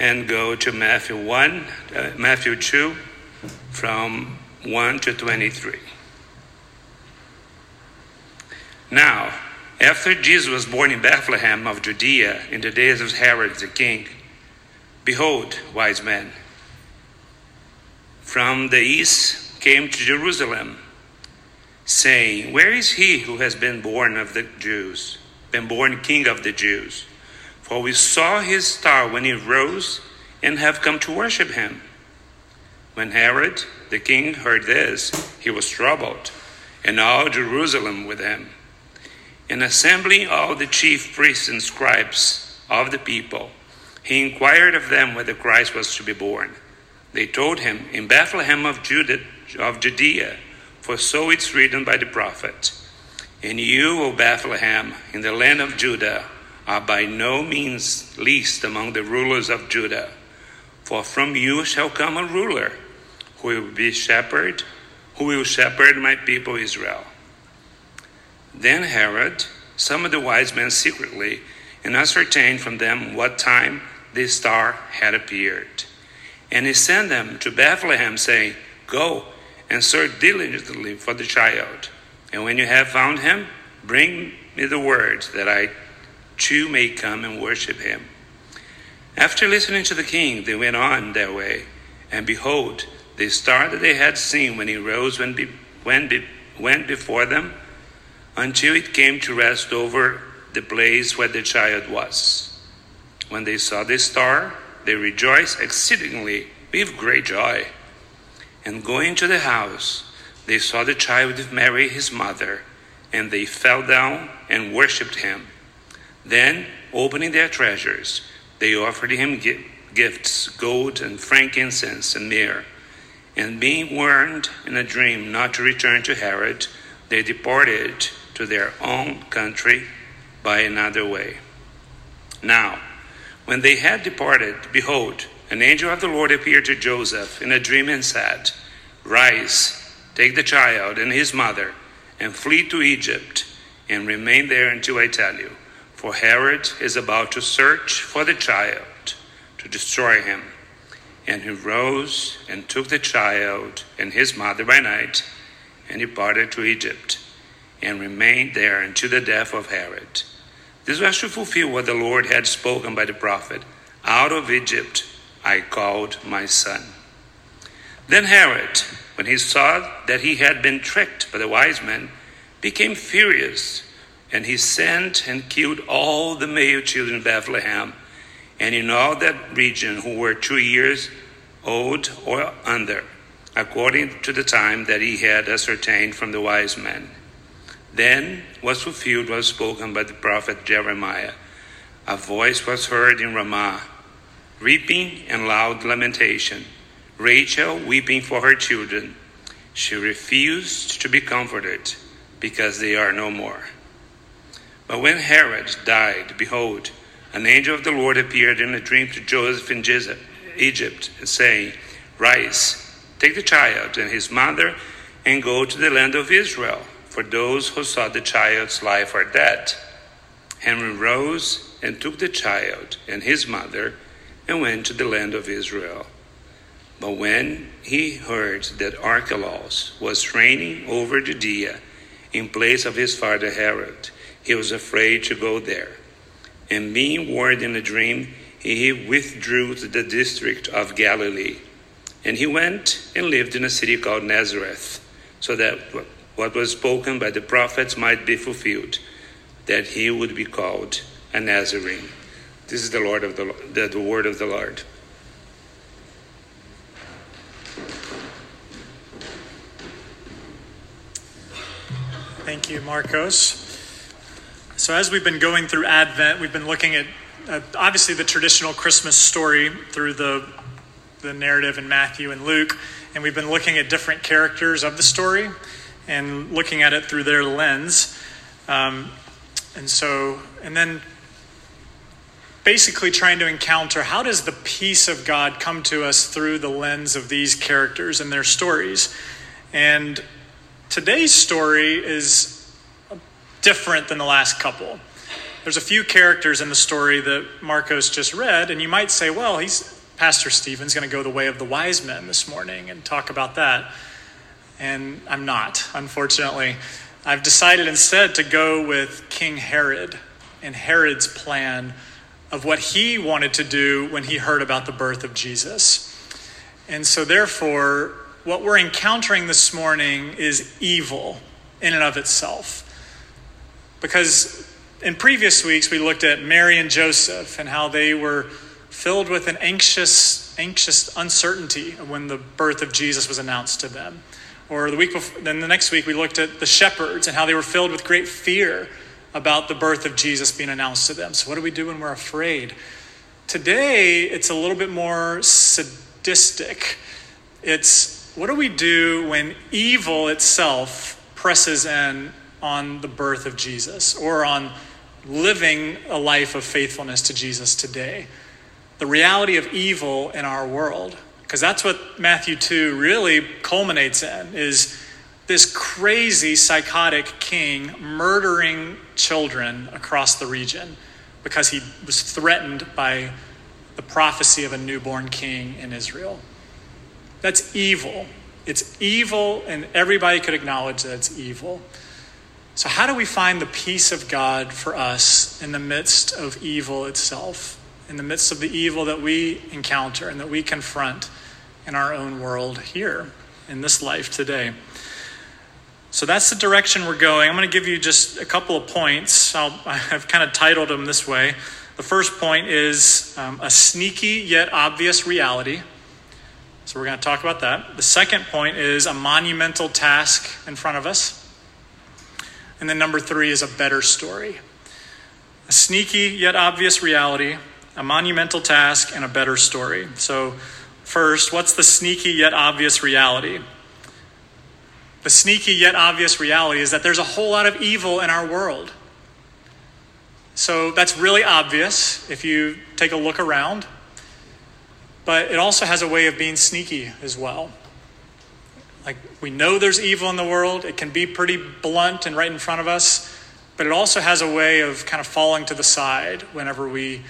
and go to Matthew 1, uh, Matthew 2, from 1 to 23. Now, after Jesus was born in Bethlehem of Judea in the days of Herod the king, behold, wise men from the east came to Jerusalem, saying, Where is he who has been born of the Jews, been born king of the Jews? For we saw his star when he rose and have come to worship him. When Herod the king heard this, he was troubled, and all Jerusalem with him. In assembling all the chief priests and scribes of the people, he inquired of them whether Christ was to be born. They told him, In Bethlehem of, Judah, of Judea, for so it's written by the prophet. And you, O Bethlehem, in the land of Judah, are by no means least among the rulers of Judah. For from you shall come a ruler who will be shepherd, who will shepherd my people Israel. Then Herod summoned the wise men secretly and ascertained from them what time this star had appeared. And he sent them to Bethlehem, saying, Go and search diligently for the child. And when you have found him, bring me the word that I too may come and worship him. After listening to the king, they went on their way. And behold, the star that they had seen when he rose went, be, be, went before them until it came to rest over the place where the child was. When they saw the star, they rejoiced exceedingly with great joy. And going to the house, they saw the child with Mary, his mother, and they fell down and worshipped him. Then, opening their treasures, they offered him gifts gold and frankincense and myrrh. And being warned in a dream not to return to Herod, they departed to their own country by another way. Now, when they had departed, behold, an angel of the Lord appeared to Joseph in a dream and said, Rise, take the child and his mother, and flee to Egypt, and remain there until I tell you. For Herod is about to search for the child to destroy him. And he rose and took the child and his mother by night and departed to Egypt, and remained there until the death of Herod. This was to fulfill what the Lord had spoken by the prophet Out of Egypt I called my son. Then Herod, when he saw that he had been tricked by the wise men, became furious, and he sent and killed all the male children of Bethlehem and in all that region who were two years old or under, according to the time that he had ascertained from the wise men. Then was fulfilled what was spoken by the prophet Jeremiah. A voice was heard in Ramah, weeping and loud lamentation, Rachel weeping for her children. She refused to be comforted because they are no more. But when Herod died, behold, an angel of the Lord appeared in a dream to Joseph in Egypt, saying, Rise, take the child and his mother, and go to the land of Israel for those who saw the child's life are dead. And he rose and took the child and his mother and went to the land of Israel. But when he heard that Archelaus was reigning over Judea in place of his father Herod, he was afraid to go there. And being warned in a dream, he withdrew to the district of Galilee. And he went and lived in a city called Nazareth, so that what was spoken by the prophets might be fulfilled, that he would be called a Nazarene. This is the Lord of the, the, the word of the Lord. Thank you, Marcos. So, as we've been going through Advent, we've been looking at uh, obviously the traditional Christmas story through the, the narrative in Matthew and Luke, and we've been looking at different characters of the story and looking at it through their lens. Um, and so, and then basically trying to encounter how does the peace of God come to us through the lens of these characters and their stories. And today's story is different than the last couple. there's a few characters in the story that Marcos just read, and you might say, well, he's Pastor Stephen's going to go the way of the wise men this morning and talk about that. And I'm not, unfortunately. I've decided instead to go with King Herod and Herod's plan of what he wanted to do when he heard about the birth of Jesus. And so, therefore, what we're encountering this morning is evil in and of itself. Because in previous weeks, we looked at Mary and Joseph and how they were filled with an anxious, anxious uncertainty when the birth of Jesus was announced to them. Or the week before, then the next week, we looked at the shepherds and how they were filled with great fear about the birth of Jesus being announced to them. So, what do we do when we're afraid? Today, it's a little bit more sadistic. It's what do we do when evil itself presses in on the birth of Jesus or on living a life of faithfulness to Jesus today? The reality of evil in our world because that's what Matthew 2 really culminates in is this crazy psychotic king murdering children across the region because he was threatened by the prophecy of a newborn king in Israel. That's evil. It's evil, and everybody could acknowledge that it's evil. So, how do we find the peace of God for us in the midst of evil itself, in the midst of the evil that we encounter and that we confront? in our own world here in this life today. So that's the direction we're going. I'm going to give you just a couple of points. i have kind of titled them this way. The first point is um, a sneaky yet obvious reality. So we're going to talk about that. The second point is a monumental task in front of us. And then number three is a better story. A sneaky yet obvious reality, a monumental task, and a better story. So First, what's the sneaky yet obvious reality? The sneaky yet obvious reality is that there's a whole lot of evil in our world. So that's really obvious if you take a look around. But it also has a way of being sneaky as well. Like, we know there's evil in the world, it can be pretty blunt and right in front of us, but it also has a way of kind of falling to the side whenever we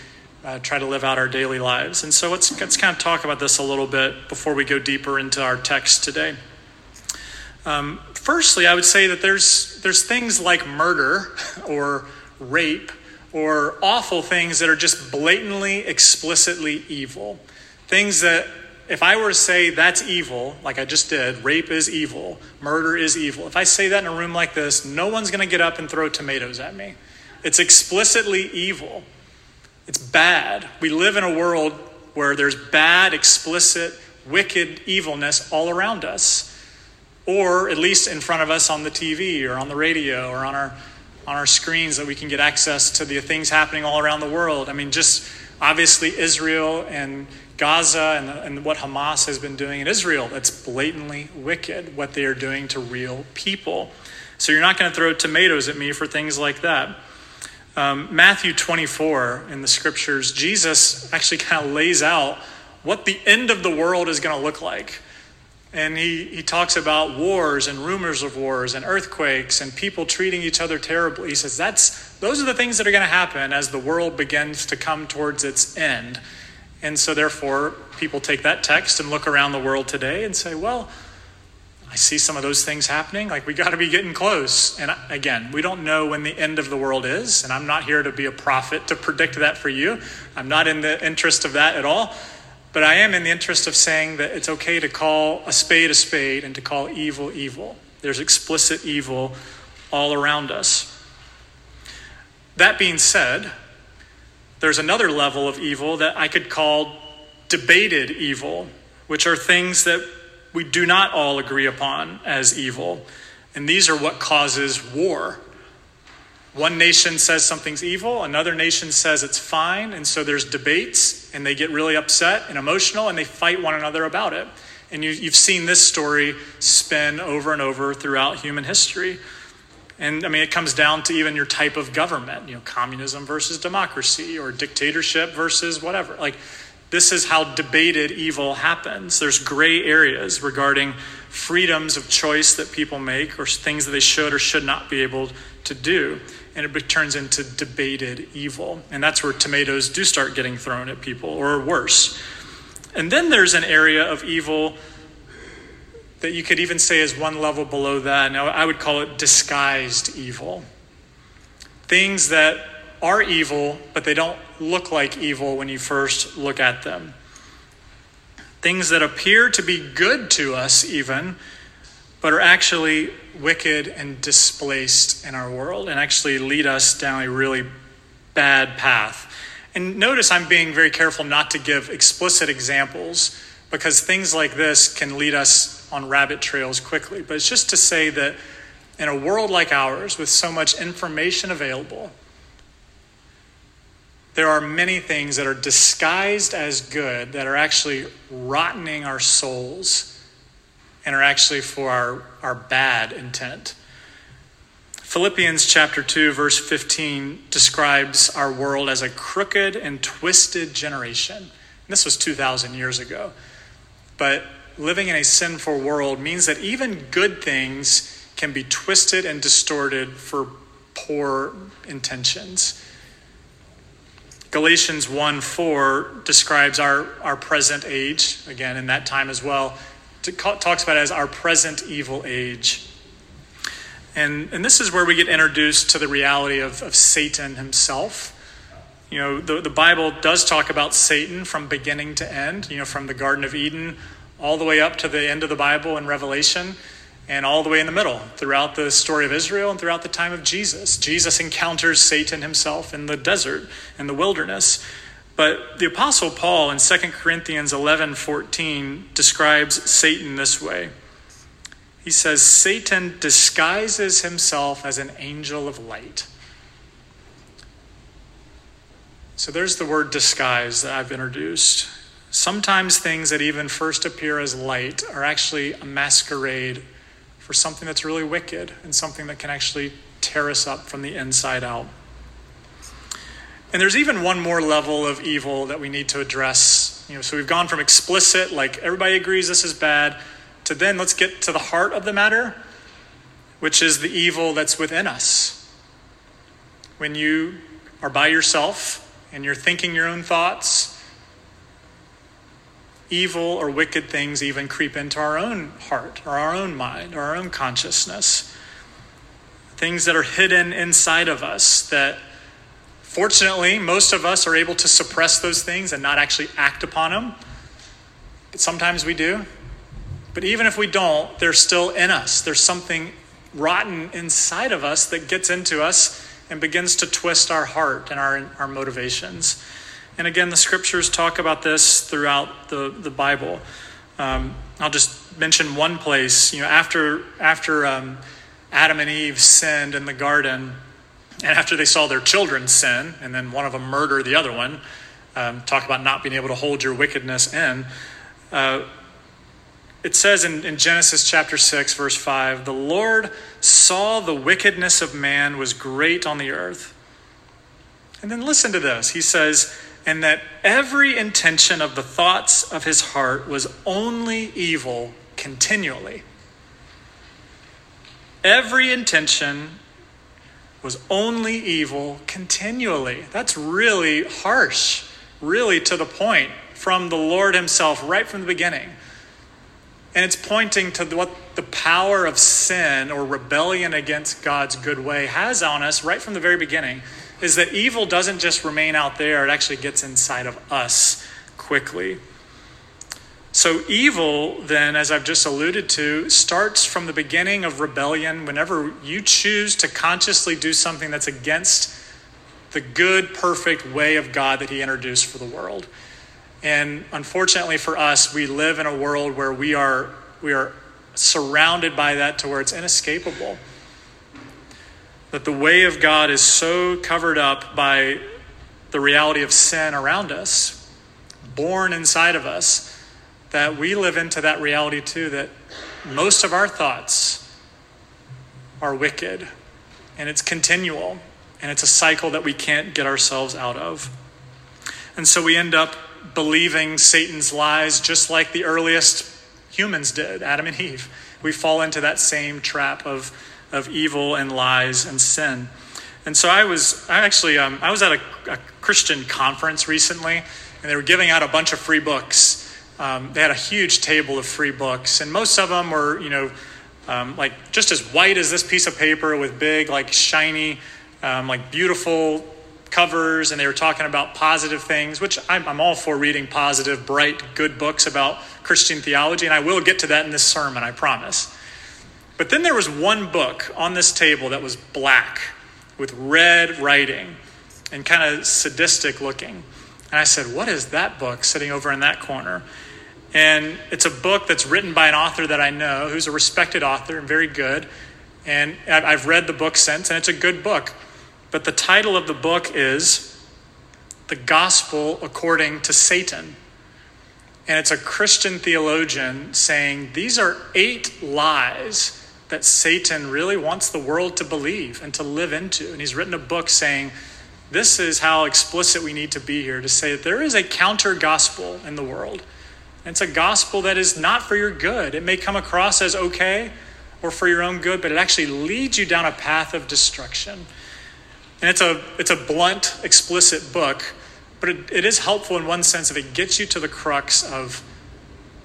uh, try to live out our daily lives. And so let's, let's kind of talk about this a little bit before we go deeper into our text today. Um, firstly, I would say that there's, there's things like murder or rape or awful things that are just blatantly, explicitly evil. Things that, if I were to say that's evil, like I just did, rape is evil, murder is evil, if I say that in a room like this, no one's going to get up and throw tomatoes at me. It's explicitly evil. It's bad. We live in a world where there's bad, explicit, wicked evilness all around us, or at least in front of us on the TV or on the radio or on our on our screens that we can get access to the things happening all around the world. I mean, just obviously Israel and Gaza and, and what Hamas has been doing in Israel. That's blatantly wicked what they are doing to real people. So you're not going to throw tomatoes at me for things like that. Um, Matthew 24 in the scriptures, Jesus actually kind of lays out what the end of the world is going to look like. And he, he talks about wars and rumors of wars and earthquakes and people treating each other terribly. He says that's those are the things that are going to happen as the world begins to come towards its end. And so therefore, people take that text and look around the world today and say, well, I see some of those things happening. Like, we got to be getting close. And again, we don't know when the end of the world is. And I'm not here to be a prophet to predict that for you. I'm not in the interest of that at all. But I am in the interest of saying that it's okay to call a spade a spade and to call evil evil. There's explicit evil all around us. That being said, there's another level of evil that I could call debated evil, which are things that we do not all agree upon as evil. And these are what causes war. One nation says something's evil, another nation says it's fine, and so there's debates, and they get really upset and emotional, and they fight one another about it. And you, have seen this story spin over and over throughout human history. And I mean, it comes down to even your type of government, you know, communism versus democracy, or dictatorship versus whatever. Like, this is how debated evil happens. There's gray areas regarding freedoms of choice that people make or things that they should or should not be able to do. and it turns into debated evil. And that's where tomatoes do start getting thrown at people, or worse. And then there's an area of evil that you could even say is one level below that. Now, I would call it disguised evil. Things that are evil, but they don't look like evil when you first look at them. Things that appear to be good to us, even, but are actually wicked and displaced in our world and actually lead us down a really bad path. And notice I'm being very careful not to give explicit examples because things like this can lead us on rabbit trails quickly. But it's just to say that in a world like ours, with so much information available, there are many things that are disguised as good that are actually rottening our souls and are actually for our, our bad intent. Philippians chapter 2, verse 15 describes our world as a crooked and twisted generation. This was 2,000 years ago. But living in a sinful world means that even good things can be twisted and distorted for poor intentions. Galatians 1 4 describes our, our present age, again, in that time as well, talks about it as our present evil age. And, and this is where we get introduced to the reality of, of Satan himself. You know, the, the Bible does talk about Satan from beginning to end, you know, from the Garden of Eden all the way up to the end of the Bible in Revelation, and all the way in the middle throughout the story of Israel and throughout the time of Jesus. Jesus encounters Satan himself in the desert, in the wilderness. But the Apostle Paul in 2 Corinthians 11 14 describes Satan this way. He says, Satan disguises himself as an angel of light. So there's the word disguise that I've introduced. Sometimes things that even first appear as light are actually a masquerade for something that's really wicked and something that can actually tear us up from the inside out. And there's even one more level of evil that we need to address. You know, so we've gone from explicit, like everybody agrees this is bad, to then let's get to the heart of the matter, which is the evil that's within us. When you are by yourself and you're thinking your own thoughts, evil or wicked things even creep into our own heart or our own mind or our own consciousness. Things that are hidden inside of us that Fortunately, most of us are able to suppress those things and not actually act upon them. But sometimes we do. But even if we don't, they're still in us. There's something rotten inside of us that gets into us and begins to twist our heart and our, our motivations. And again, the scriptures talk about this throughout the, the Bible. Um, I'll just mention one place. You know, after, after um, Adam and Eve sinned in the garden, and after they saw their children sin, and then one of them murder the other one, um, talk about not being able to hold your wickedness in. Uh, it says in, in Genesis chapter 6, verse 5 the Lord saw the wickedness of man was great on the earth. And then listen to this. He says, and that every intention of the thoughts of his heart was only evil continually. Every intention was only evil continually. That's really harsh, really to the point from the Lord Himself right from the beginning. And it's pointing to what the power of sin or rebellion against God's good way has on us right from the very beginning is that evil doesn't just remain out there, it actually gets inside of us quickly. So, evil, then, as I've just alluded to, starts from the beginning of rebellion. Whenever you choose to consciously do something that's against the good, perfect way of God that He introduced for the world. And unfortunately for us, we live in a world where we are, we are surrounded by that to where it's inescapable. That the way of God is so covered up by the reality of sin around us, born inside of us that we live into that reality too that most of our thoughts are wicked and it's continual and it's a cycle that we can't get ourselves out of. And so we end up believing Satan's lies just like the earliest humans did, Adam and Eve. We fall into that same trap of, of evil and lies and sin. And so I was, I actually, um, I was at a, a, Christian conference recently, and they were giving out a bunch of free books. Um, they had a huge table of free books, and most of them were, you know, um, like just as white as this piece of paper with big, like shiny, um, like beautiful covers, and they were talking about positive things, which I'm, I'm all for reading positive, bright, good books about Christian theology, and I will get to that in this sermon, I promise. But then there was one book on this table that was black with red writing and kind of sadistic looking. And I said, What is that book sitting over in that corner? And it's a book that's written by an author that I know who's a respected author and very good. And I've read the book since, and it's a good book. But the title of the book is The Gospel According to Satan. And it's a Christian theologian saying these are eight lies that Satan really wants the world to believe and to live into. And he's written a book saying, this is how explicit we need to be here to say that there is a counter gospel in the world. And it's a gospel that is not for your good. It may come across as okay or for your own good, but it actually leads you down a path of destruction. And it's a, it's a blunt, explicit book, but it, it is helpful in one sense if it gets you to the crux of,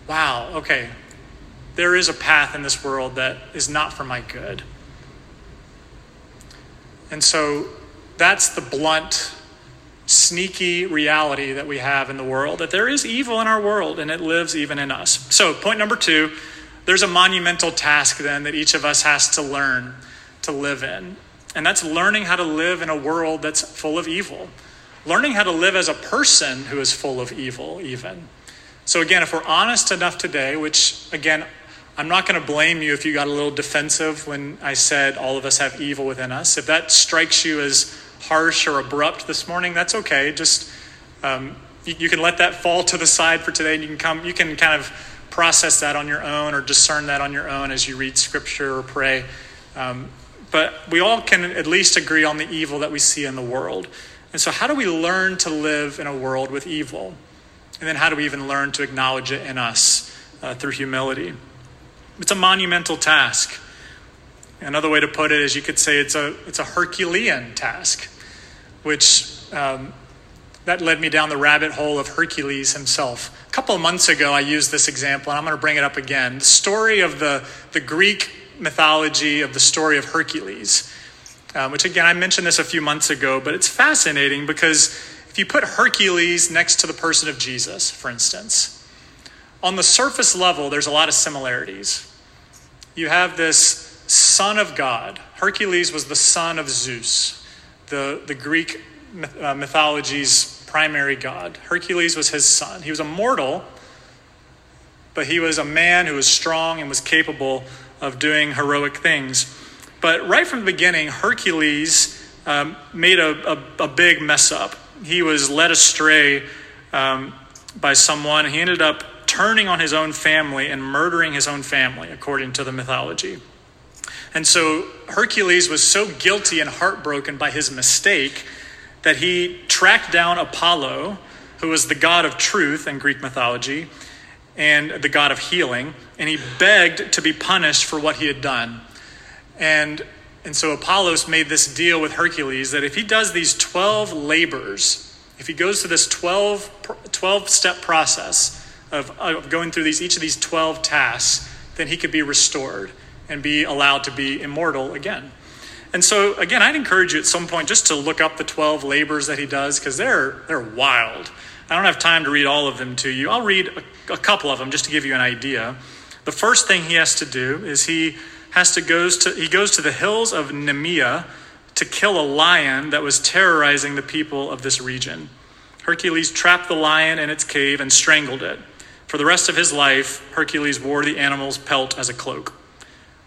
wow, okay, there is a path in this world that is not for my good. And so that's the blunt, sneaky reality that we have in the world that there is evil in our world and it lives even in us. So, point number two there's a monumental task then that each of us has to learn to live in. And that's learning how to live in a world that's full of evil. Learning how to live as a person who is full of evil, even. So, again, if we're honest enough today, which, again, I'm not going to blame you if you got a little defensive when I said all of us have evil within us. If that strikes you as harsh or abrupt this morning, that's okay. Just um, you, you, can let that fall to the side for today, and you can come. You can kind of process that on your own or discern that on your own as you read Scripture or pray. Um, but we all can at least agree on the evil that we see in the world. And so, how do we learn to live in a world with evil? And then, how do we even learn to acknowledge it in us uh, through humility? It's a monumental task. Another way to put it is you could say it's a, it's a Herculean task, which um, that led me down the rabbit hole of Hercules himself. A couple of months ago, I used this example, and I'm going to bring it up again. The story of the, the Greek mythology of the story of Hercules, um, which again, I mentioned this a few months ago, but it's fascinating because if you put Hercules next to the person of Jesus, for instance, on the surface level, there's a lot of similarities. You have this son of God. Hercules was the son of Zeus, the, the Greek uh, mythology's primary god. Hercules was his son. He was a mortal, but he was a man who was strong and was capable of doing heroic things. But right from the beginning, Hercules um, made a, a, a, big mess up. He was led astray um, by someone. He ended up turning on his own family and murdering his own family, according to the mythology. And so Hercules was so guilty and heartbroken by his mistake that he tracked down Apollo, who was the god of truth in Greek mythology and the god of healing, and he begged to be punished for what he had done. And, and so Apollos made this deal with Hercules that if he does these 12 labors, if he goes through this 12, 12 step process, of, of going through these, each of these 12 tasks, then he could be restored and be allowed to be immortal again. And so, again, I'd encourage you at some point just to look up the 12 labors that he does because they're, they're wild. I don't have time to read all of them to you. I'll read a, a couple of them just to give you an idea. The first thing he has to do is he has to goes to he goes to the hills of Nemea to kill a lion that was terrorizing the people of this region. Hercules trapped the lion in its cave and strangled it. For the rest of his life, Hercules wore the animal's pelt as a cloak.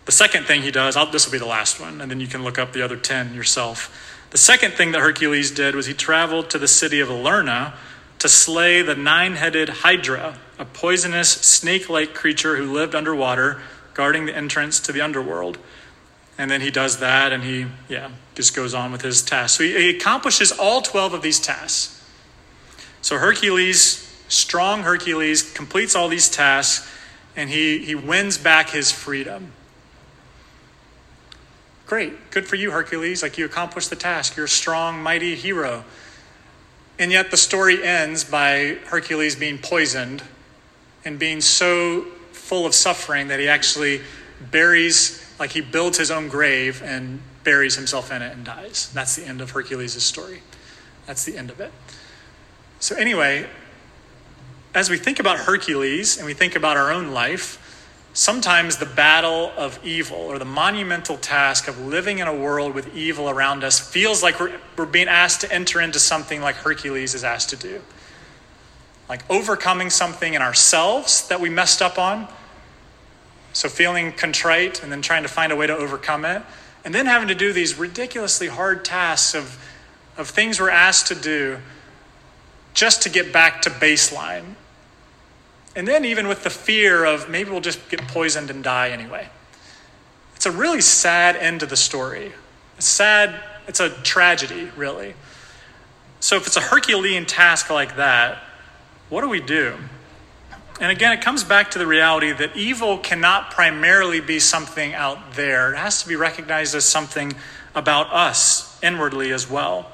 The second thing he does, I'll, this will be the last one, and then you can look up the other 10 yourself. The second thing that Hercules did was he traveled to the city of Lerna to slay the nine headed Hydra, a poisonous snake like creature who lived underwater, guarding the entrance to the underworld. And then he does that and he, yeah, just goes on with his tasks. So he, he accomplishes all 12 of these tasks. So Hercules strong Hercules completes all these tasks and he, he wins back his freedom. Great, good for you, Hercules. Like you accomplished the task. You're a strong, mighty hero. And yet the story ends by Hercules being poisoned and being so full of suffering that he actually buries, like he builds his own grave and buries himself in it and dies. That's the end of Hercules' story. That's the end of it. So, anyway, as we think about Hercules and we think about our own life, sometimes the battle of evil or the monumental task of living in a world with evil around us feels like we're, we're being asked to enter into something like Hercules is asked to do. Like overcoming something in ourselves that we messed up on. So, feeling contrite and then trying to find a way to overcome it. And then having to do these ridiculously hard tasks of, of things we're asked to do just to get back to baseline. And then, even with the fear of maybe we'll just get poisoned and die anyway. It's a really sad end to the story. A sad, it's a tragedy, really. So, if it's a Herculean task like that, what do we do? And again, it comes back to the reality that evil cannot primarily be something out there. It has to be recognized as something about us inwardly as well.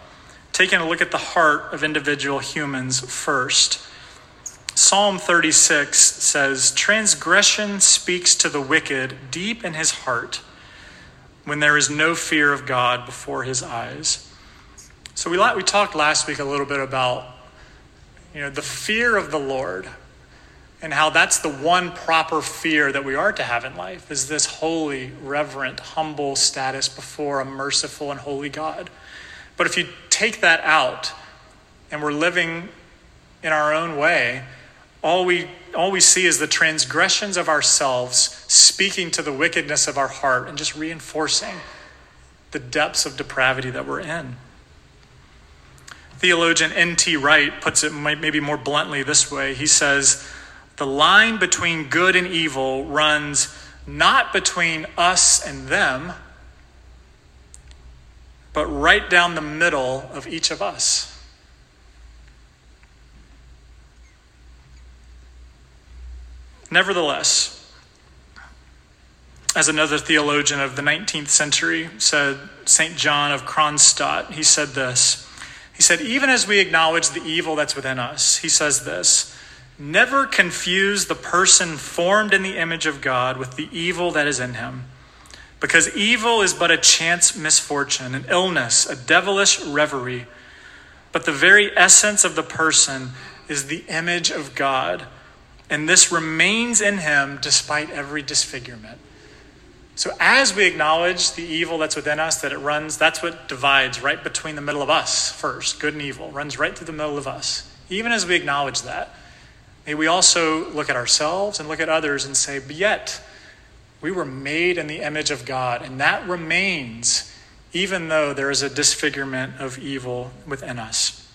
Taking a look at the heart of individual humans first. Psalm 36 says, Transgression speaks to the wicked deep in his heart when there is no fear of God before his eyes. So we, we talked last week a little bit about you know, the fear of the Lord and how that's the one proper fear that we are to have in life is this holy, reverent, humble status before a merciful and holy God. But if you take that out and we're living in our own way, all we, all we see is the transgressions of ourselves speaking to the wickedness of our heart and just reinforcing the depths of depravity that we're in. Theologian N.T. Wright puts it maybe more bluntly this way. He says, the line between good and evil runs not between us and them, but right down the middle of each of us. Nevertheless, as another theologian of the 19th century said, St. John of Kronstadt, he said this. He said, Even as we acknowledge the evil that's within us, he says this Never confuse the person formed in the image of God with the evil that is in him. Because evil is but a chance misfortune, an illness, a devilish reverie. But the very essence of the person is the image of God. And this remains in him despite every disfigurement. So, as we acknowledge the evil that's within us, that it runs, that's what divides right between the middle of us first, good and evil, runs right through the middle of us. Even as we acknowledge that, May we also look at ourselves and look at others and say, but yet, we were made in the image of God, and that remains even though there is a disfigurement of evil within us.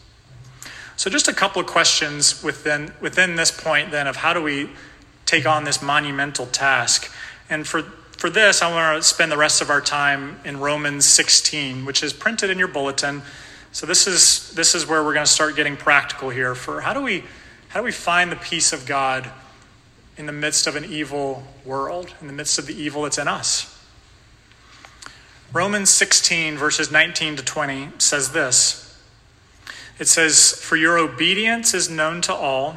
So, just a couple of questions within, within this point, then, of how do we take on this monumental task? And for, for this, I want to spend the rest of our time in Romans 16, which is printed in your bulletin. So, this is, this is where we're going to start getting practical here for how do we how do we find the peace of God in the midst of an evil world, in the midst of the evil that's in us? Romans 16, verses 19 to 20 says this It says, For your obedience is known to all,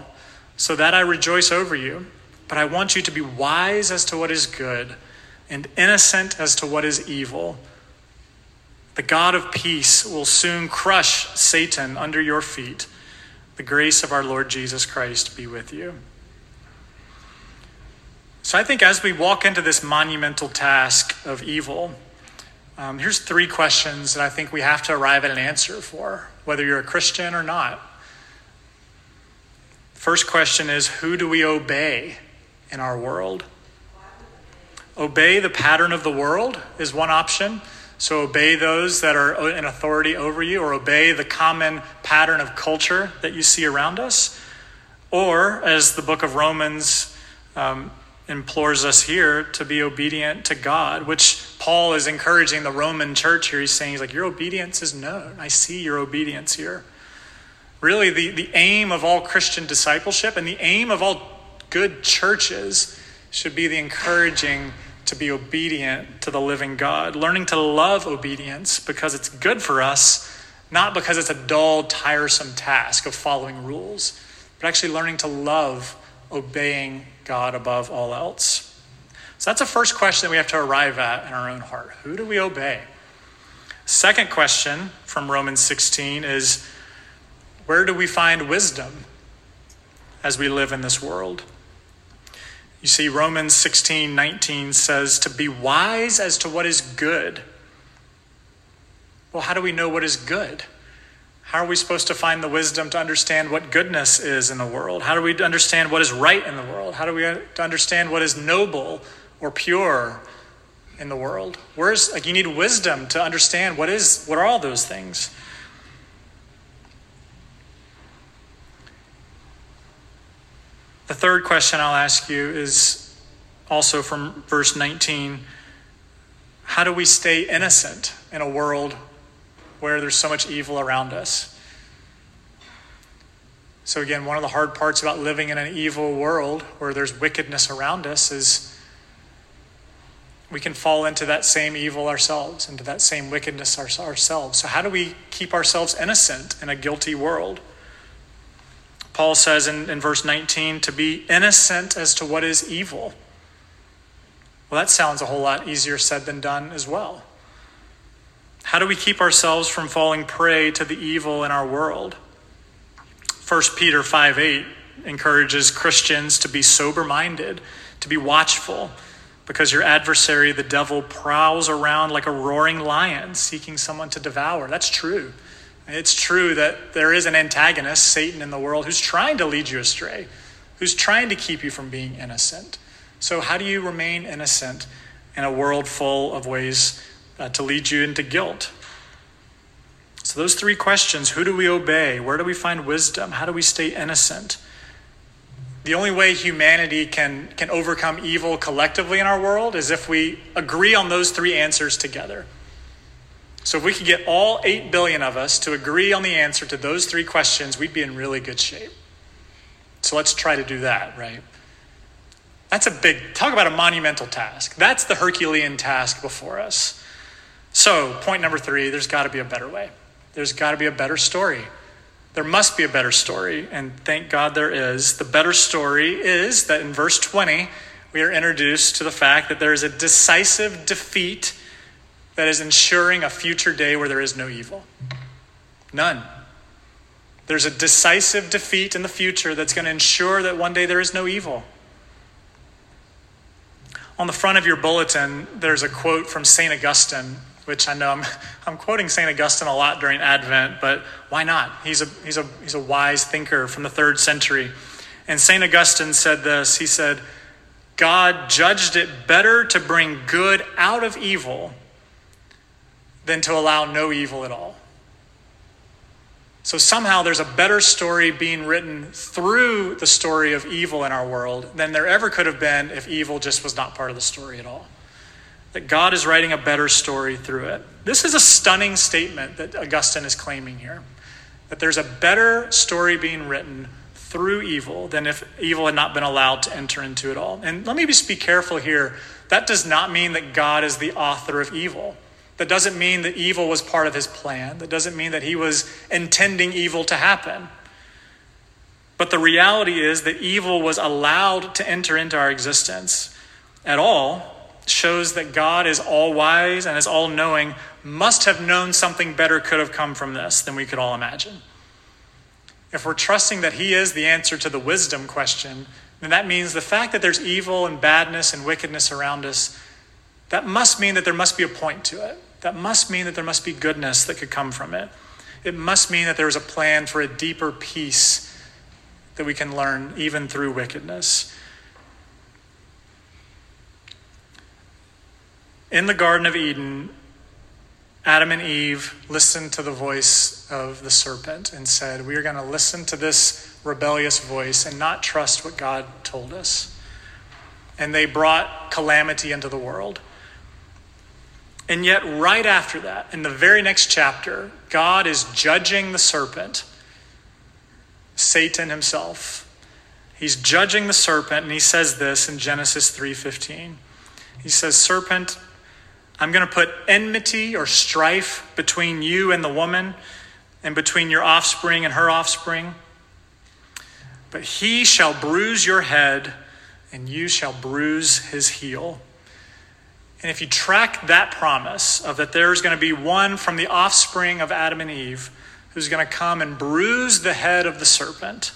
so that I rejoice over you. But I want you to be wise as to what is good and innocent as to what is evil. The God of peace will soon crush Satan under your feet. The grace of our Lord Jesus Christ be with you. So, I think as we walk into this monumental task of evil, um, here's three questions that I think we have to arrive at an answer for, whether you're a Christian or not. First question is Who do we obey in our world? Obey the pattern of the world is one option. So obey those that are in authority over you, or obey the common pattern of culture that you see around us. Or, as the book of Romans um, implores us here, to be obedient to God, which Paul is encouraging the Roman church here. He's saying, he's like, Your obedience is known. I see your obedience here. Really, the, the aim of all Christian discipleship and the aim of all good churches should be the encouraging to be obedient to the living God, learning to love obedience because it's good for us, not because it's a dull, tiresome task of following rules, but actually learning to love obeying God above all else. So that's the first question that we have to arrive at in our own heart. Who do we obey? Second question from Romans 16 is where do we find wisdom as we live in this world? You see, Romans 16 19 says to be wise as to what is good. Well, how do we know what is good? How are we supposed to find the wisdom to understand what goodness is in the world? How do we understand what is right in the world? How do we understand what is noble or pure in the world? Where's like you need wisdom to understand what is what are all those things? The third question I'll ask you is also from verse 19. How do we stay innocent in a world where there's so much evil around us? So, again, one of the hard parts about living in an evil world where there's wickedness around us is we can fall into that same evil ourselves, into that same wickedness ourselves. So, how do we keep ourselves innocent in a guilty world? Paul says in, in verse 19 to be innocent as to what is evil. Well, that sounds a whole lot easier said than done as well. How do we keep ourselves from falling prey to the evil in our world? 1 Peter 5 8 encourages Christians to be sober minded, to be watchful, because your adversary, the devil, prowls around like a roaring lion seeking someone to devour. That's true. It's true that there is an antagonist, Satan, in the world who's trying to lead you astray, who's trying to keep you from being innocent. So, how do you remain innocent in a world full of ways uh, to lead you into guilt? So, those three questions who do we obey? Where do we find wisdom? How do we stay innocent? The only way humanity can, can overcome evil collectively in our world is if we agree on those three answers together. So, if we could get all 8 billion of us to agree on the answer to those three questions, we'd be in really good shape. So, let's try to do that, right? That's a big, talk about a monumental task. That's the Herculean task before us. So, point number three there's got to be a better way. There's got to be a better story. There must be a better story, and thank God there is. The better story is that in verse 20, we are introduced to the fact that there is a decisive defeat that is ensuring a future day where there is no evil? None. There's a decisive defeat in the future that's going to ensure that one day there is no evil. On the front of your bulletin, there's a quote from St. Augustine, which I know I'm, I'm quoting St. Augustine a lot during Advent, but why not? He's a, he's, a, he's a wise thinker from the third century. And St. Augustine said this He said, God judged it better to bring good out of evil than to allow no evil at all. So somehow there's a better story being written through the story of evil in our world than there ever could have been if evil just was not part of the story at all. That God is writing a better story through it. This is a stunning statement that Augustine is claiming here. That there's a better story being written through evil than if evil had not been allowed to enter into it all. And let me just be careful here. That does not mean that God is the author of evil. That doesn't mean that evil was part of his plan. That doesn't mean that he was intending evil to happen. But the reality is that evil was allowed to enter into our existence at all shows that God is all wise and is all knowing, must have known something better could have come from this than we could all imagine. If we're trusting that He is the answer to the wisdom question, then that means the fact that there's evil and badness and wickedness around us, that must mean that there must be a point to it that must mean that there must be goodness that could come from it. It must mean that there is a plan for a deeper peace that we can learn even through wickedness. In the Garden of Eden, Adam and Eve listened to the voice of the serpent and said, We are going to listen to this rebellious voice and not trust what God told us. And they brought calamity into the world. And yet, right after that, in the very next chapter, God is judging the serpent, Satan himself. He's judging the serpent, and he says this in Genesis 3:15. He says, Serpent, I'm going to put enmity or strife between you and the woman, and between your offspring and her offspring. But he shall bruise your head, and you shall bruise his heel. And if you track that promise of that there's going to be one from the offspring of Adam and Eve who's going to come and bruise the head of the serpent,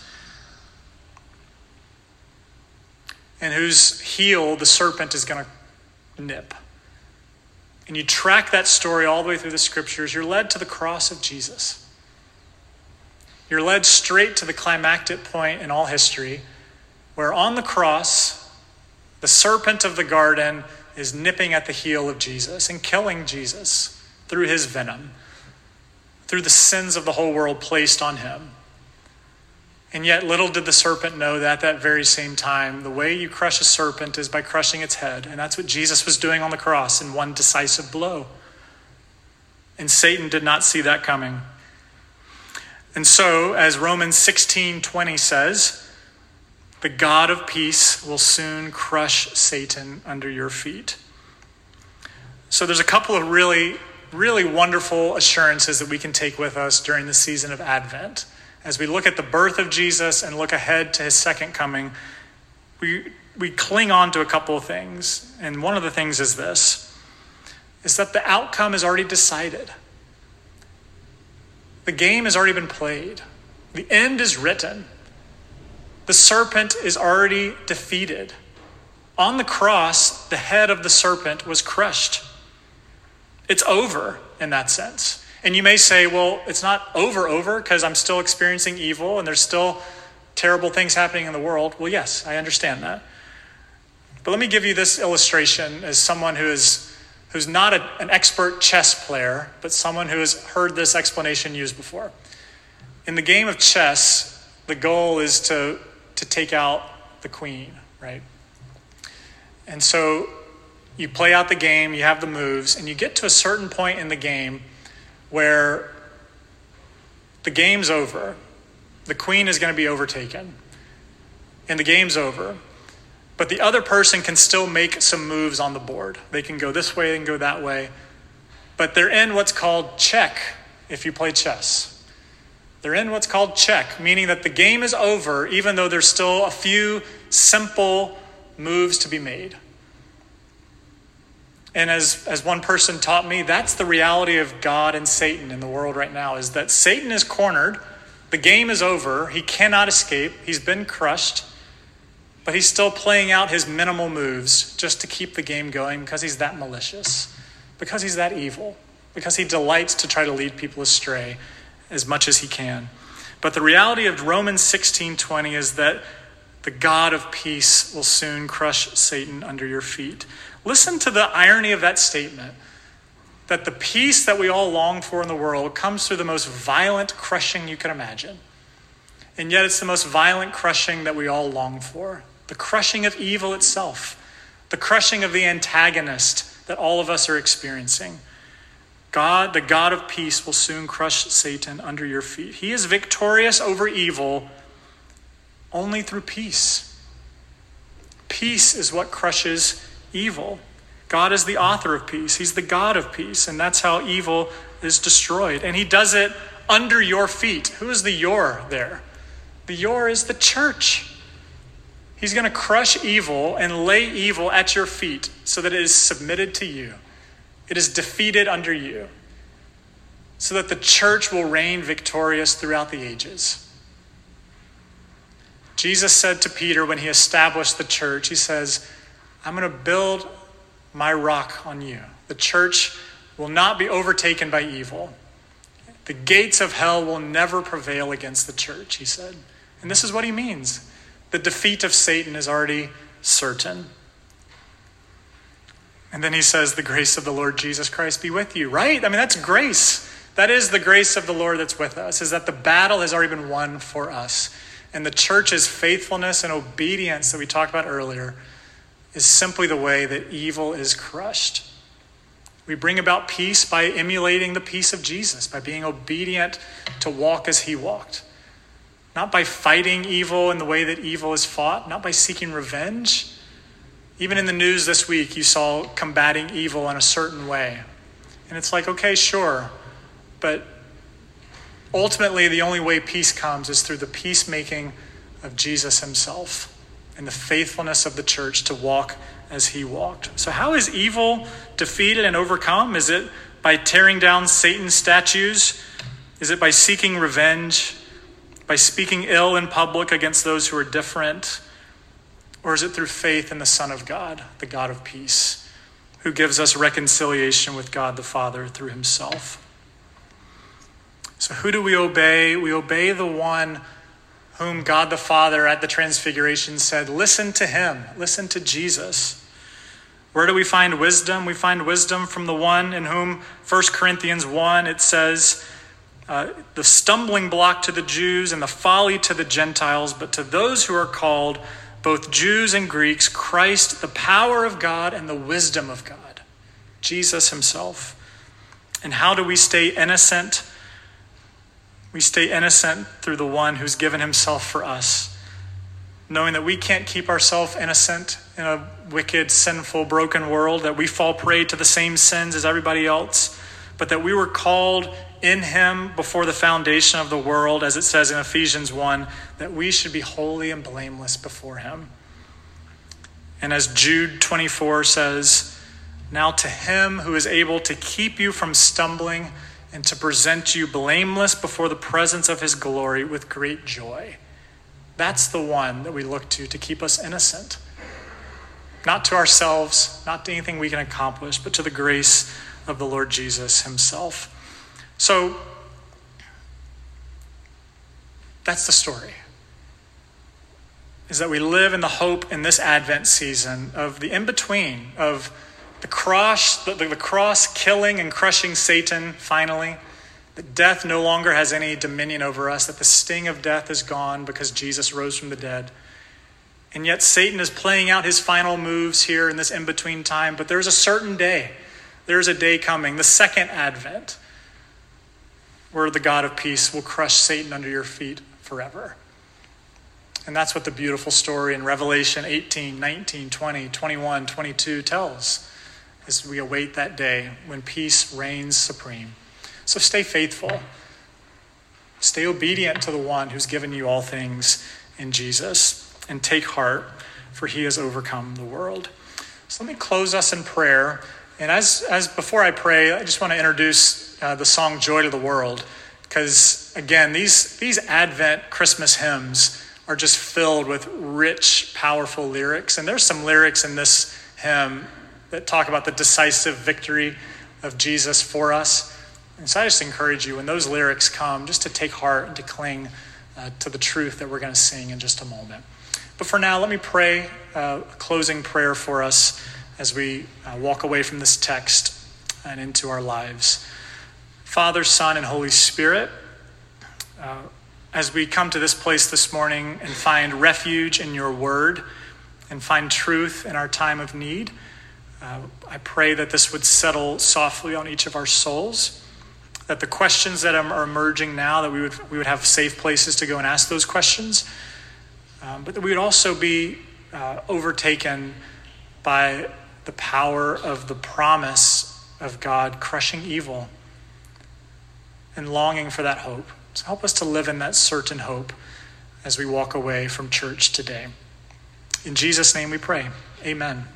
and whose heel the serpent is going to nip. And you track that story all the way through the scriptures, you're led to the cross of Jesus. You're led straight to the climactic point in all history, where on the cross, the serpent of the garden is nipping at the heel of Jesus and killing Jesus through his venom, through the sins of the whole world placed on him. And yet, little did the serpent know that at that very same time, the way you crush a serpent is by crushing its head. And that's what Jesus was doing on the cross in one decisive blow. And Satan did not see that coming. And so, as Romans 16 20 says, the God of peace will soon crush Satan under your feet. So, there's a couple of really, really wonderful assurances that we can take with us during the season of Advent as we look at the birth of Jesus and look ahead to his second coming, we, we cling on to a couple of things. And one of the things is this is that the outcome is already decided. The game has already been played. The end is written. The serpent is already defeated. On the cross, the head of the serpent was crushed. It's over in that sense. And you may say, well, it's not over, over, because I'm still experiencing evil and there's still terrible things happening in the world. Well, yes, I understand that. But let me give you this illustration as someone who is who's not a, an expert chess player, but someone who has heard this explanation used before. In the game of chess, the goal is to, to take out the queen, right? And so you play out the game, you have the moves, and you get to a certain point in the game where the game's over, the queen is going to be overtaken, and the game's over. But the other person can still make some moves on the board. They can go this way and go that way. But they're in what's called check if you play chess. They're in what's called check, meaning that the game is over, even though there's still a few simple moves to be made. And as, as one person taught me, that's the reality of God and Satan in the world right now is that Satan is cornered. The game is over. He cannot escape. He's been crushed. But he's still playing out his minimal moves just to keep the game going because he's that malicious, because he's that evil, because he delights to try to lead people astray as much as he can. But the reality of Romans 16:20 is that the God of peace will soon crush Satan under your feet. Listen to the irony of that statement that the peace that we all long for in the world comes through the most violent crushing you can imagine. And yet, it's the most violent crushing that we all long for the crushing of evil itself, the crushing of the antagonist that all of us are experiencing. God, the God of peace, will soon crush Satan under your feet. He is victorious over evil only through peace. Peace is what crushes evil. God is the author of peace. He's the God of peace, and that's how evil is destroyed. And He does it under your feet. Who is the your there? The your is the church. He's going to crush evil and lay evil at your feet so that it is submitted to you. It is defeated under you, so that the church will reign victorious throughout the ages. Jesus said to Peter when he established the church, He says, I'm going to build my rock on you. The church will not be overtaken by evil. The gates of hell will never prevail against the church, he said. And this is what he means the defeat of Satan is already certain. And then he says, The grace of the Lord Jesus Christ be with you, right? I mean, that's grace. That is the grace of the Lord that's with us, is that the battle has already been won for us. And the church's faithfulness and obedience that we talked about earlier is simply the way that evil is crushed. We bring about peace by emulating the peace of Jesus, by being obedient to walk as he walked. Not by fighting evil in the way that evil is fought, not by seeking revenge, Even in the news this week, you saw combating evil in a certain way. And it's like, okay, sure. But ultimately, the only way peace comes is through the peacemaking of Jesus himself and the faithfulness of the church to walk as he walked. So, how is evil defeated and overcome? Is it by tearing down Satan's statues? Is it by seeking revenge? By speaking ill in public against those who are different? Or is it through faith in the Son of God, the God of peace, who gives us reconciliation with God the Father through himself? So, who do we obey? We obey the one whom God the Father at the Transfiguration said, Listen to him, listen to Jesus. Where do we find wisdom? We find wisdom from the one in whom 1 Corinthians 1 it says, uh, the stumbling block to the Jews and the folly to the Gentiles, but to those who are called, both Jews and Greeks, Christ, the power of God and the wisdom of God, Jesus himself. And how do we stay innocent? We stay innocent through the one who's given himself for us, knowing that we can't keep ourselves innocent in a wicked, sinful, broken world, that we fall prey to the same sins as everybody else, but that we were called in him before the foundation of the world, as it says in Ephesians 1, that we should be holy and blameless before him. And as Jude 24 says, now to him who is able to keep you from stumbling and to present you blameless before the presence of his glory with great joy. That's the one that we look to to keep us innocent. Not to ourselves, not to anything we can accomplish, but to the grace of the Lord Jesus himself. So that's the story. Is that we live in the hope in this Advent season of the in between, of the cross, the, the, cross killing and crushing Satan finally, that death no longer has any dominion over us, that the sting of death is gone because Jesus rose from the dead. And yet Satan is playing out his final moves here in this in between time, but there's a certain day. There's a day coming, the second advent, where the God of peace will crush Satan under your feet forever. And that's what the beautiful story in Revelation 18, 19, 20, 21, 22 tells as we await that day when peace reigns supreme. So stay faithful. Stay obedient to the one who's given you all things in Jesus and take heart, for he has overcome the world. So let me close us in prayer. And as, as before I pray, I just want to introduce uh, the song Joy to the World. Because, again, these, these Advent Christmas hymns are just filled with rich, powerful lyrics. And there's some lyrics in this hymn that talk about the decisive victory of Jesus for us. And so I just encourage you, when those lyrics come, just to take heart and to cling uh, to the truth that we're going to sing in just a moment. But for now, let me pray uh, a closing prayer for us as we uh, walk away from this text and into our lives. Father, Son, and Holy Spirit, uh, as we come to this place this morning and find refuge in your word and find truth in our time of need, uh, I pray that this would settle softly on each of our souls. That the questions that are emerging now, that we would, we would have safe places to go and ask those questions, um, but that we would also be uh, overtaken by the power of the promise of God crushing evil and longing for that hope. So help us to live in that certain hope as we walk away from church today. In Jesus' name we pray. Amen.